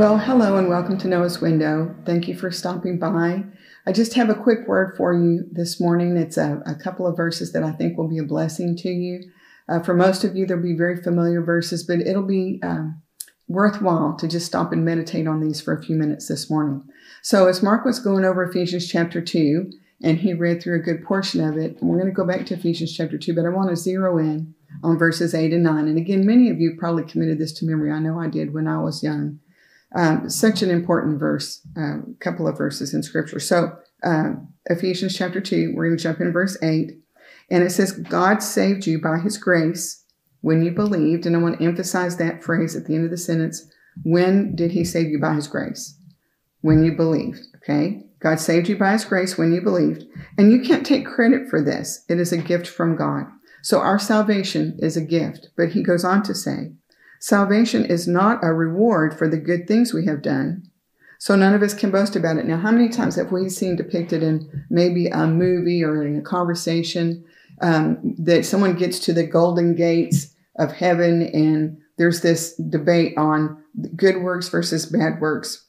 Well, hello and welcome to Noah's Window. Thank you for stopping by. I just have a quick word for you this morning. It's a, a couple of verses that I think will be a blessing to you. Uh, for most of you, they'll be very familiar verses, but it'll be um, worthwhile to just stop and meditate on these for a few minutes this morning. So, as Mark was going over Ephesians chapter 2, and he read through a good portion of it, we're going to go back to Ephesians chapter 2, but I want to zero in on verses 8 and 9. And again, many of you probably committed this to memory. I know I did when I was young. Um, such an important verse, a um, couple of verses in scripture. So, uh, Ephesians chapter 2, we're going to jump in verse 8. And it says, God saved you by his grace when you believed. And I want to emphasize that phrase at the end of the sentence. When did he save you by his grace? When you believed. Okay. God saved you by his grace when you believed. And you can't take credit for this. It is a gift from God. So our salvation is a gift. But he goes on to say, Salvation is not a reward for the good things we have done. So none of us can boast about it. Now, how many times have we seen depicted in maybe a movie or in a conversation um, that someone gets to the golden gates of heaven and there's this debate on good works versus bad works,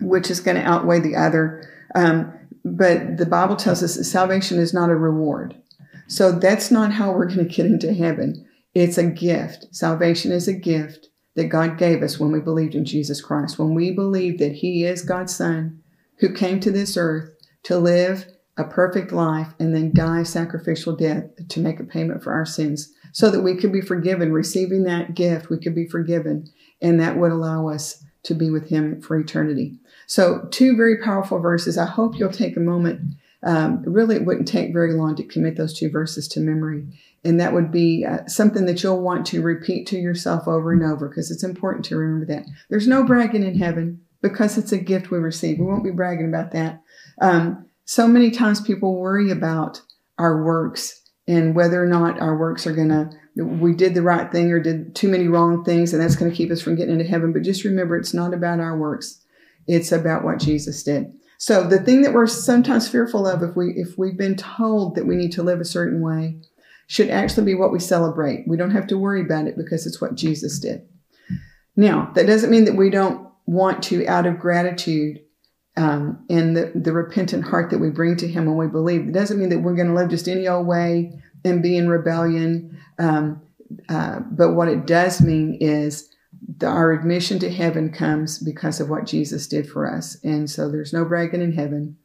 which is going to outweigh the other. Um, but the Bible tells us that salvation is not a reward. So that's not how we're going to get into heaven. It's a gift. Salvation is a gift that God gave us when we believed in Jesus Christ. When we believed that He is God's Son who came to this earth to live a perfect life and then die sacrificial death to make a payment for our sins so that we could be forgiven. Receiving that gift, we could be forgiven, and that would allow us to be with Him for eternity. So, two very powerful verses. I hope you'll take a moment. Um, really, it wouldn't take very long to commit those two verses to memory and that would be uh, something that you'll want to repeat to yourself over and over because it's important to remember that. There's no bragging in heaven because it's a gift we receive. We won't be bragging about that. Um, so many times people worry about our works and whether or not our works are going to, we did the right thing or did too many wrong things and that's going to keep us from getting into heaven. But just remember, it's not about our works. It's about what Jesus did. So the thing that we're sometimes fearful of if we, if we've been told that we need to live a certain way, should actually be what we celebrate. We don't have to worry about it because it's what Jesus did. Now, that doesn't mean that we don't want to, out of gratitude um, and the, the repentant heart that we bring to Him when we believe, it doesn't mean that we're going to live just any old way and be in rebellion. Um, uh, but what it does mean is the, our admission to heaven comes because of what Jesus did for us. And so there's no bragging in heaven,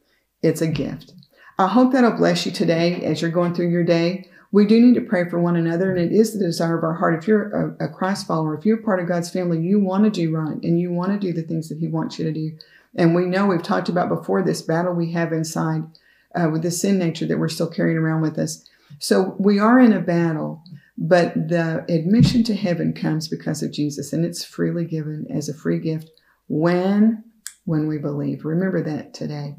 it's a gift. I hope that'll bless you today as you're going through your day we do need to pray for one another, and it is the desire of our heart. If you're a, a Christ follower, if you're part of God's family, you want to do right and you want to do the things that He wants you to do. And we know we've talked about before this battle we have inside uh, with the sin nature that we're still carrying around with us. So we are in a battle, but the admission to heaven comes because of Jesus, and it's freely given as a free gift when when we believe. Remember that today.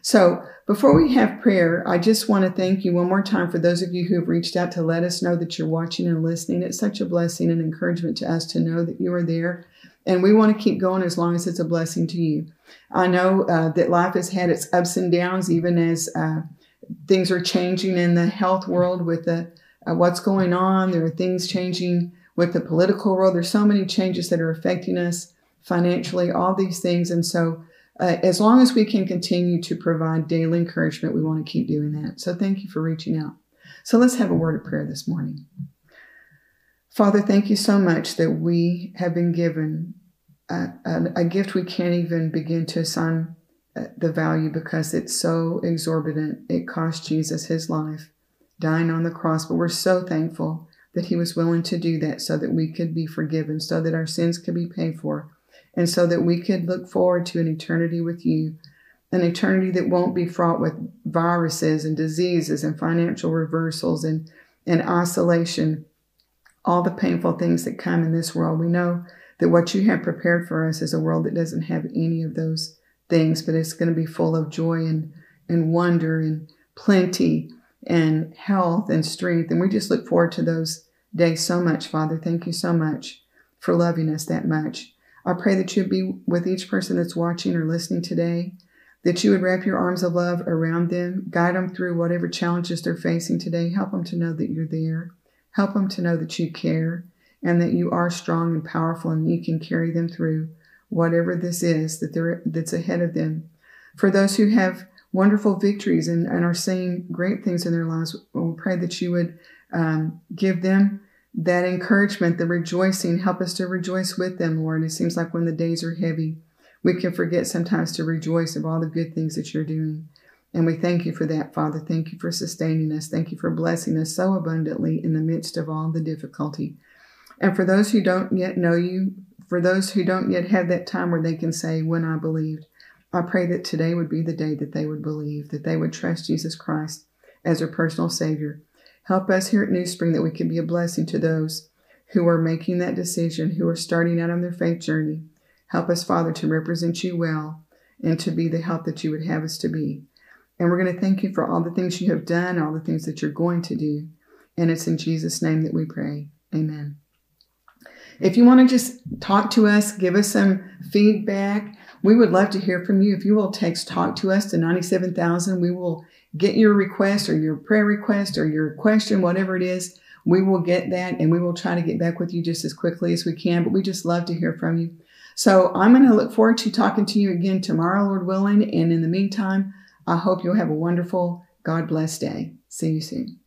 So before we have prayer, I just want to thank you one more time for those of you who have reached out to let us know that you're watching and listening. It's such a blessing and encouragement to us to know that you are there. And we want to keep going as long as it's a blessing to you. I know uh, that life has had its ups and downs, even as uh, things are changing in the health world with the, uh, what's going on. There are things changing with the political world. There's so many changes that are affecting us financially, all these things. And so uh, as long as we can continue to provide daily encouragement, we want to keep doing that. So thank you for reaching out. So let's have a word of prayer this morning. Father, thank you so much that we have been given a, a, a gift we can't even begin to assign uh, the value because it's so exorbitant. It cost Jesus his life dying on the cross, but we're so thankful that he was willing to do that so that we could be forgiven, so that our sins could be paid for and so that we could look forward to an eternity with you, an eternity that won't be fraught with viruses and diseases and financial reversals and, and isolation, all the painful things that come in this world. We know that what you have prepared for us is a world that doesn't have any of those things, but it's going to be full of joy and, and wonder and plenty and health and strength. And we just look forward to those days so much, Father. Thank you so much for loving us that much. I pray that you'd be with each person that's watching or listening today, that you would wrap your arms of love around them, guide them through whatever challenges they're facing today. Help them to know that you're there. Help them to know that you care and that you are strong and powerful and you can carry them through whatever this is that they're, that's ahead of them. For those who have wonderful victories and, and are seeing great things in their lives, we pray that you would um, give them that encouragement, the rejoicing. Help us to rejoice with them, Lord. It seems like when the days are heavy, we can forget sometimes to rejoice of all the good things that you're doing. And we thank you for that, Father. Thank you for sustaining us. Thank you for blessing us so abundantly in the midst of all the difficulty. And for those who don't yet know you, for those who don't yet have that time where they can say, When I believed, I pray that today would be the day that they would believe, that they would trust Jesus Christ as their personal Savior. Help us here at New Spring that we can be a blessing to those who are making that decision, who are starting out on their faith journey. Help us, Father, to represent you well and to be the help that you would have us to be. And we're going to thank you for all the things you have done, all the things that you're going to do. And it's in Jesus' name that we pray. Amen. If you want to just talk to us, give us some feedback, we would love to hear from you. If you will text talk to us to 97,000, we will get your request or your prayer request or your question, whatever it is. We will get that and we will try to get back with you just as quickly as we can. But we just love to hear from you. So I'm going to look forward to talking to you again tomorrow, Lord willing. And in the meantime, I hope you'll have a wonderful, God bless day. See you soon.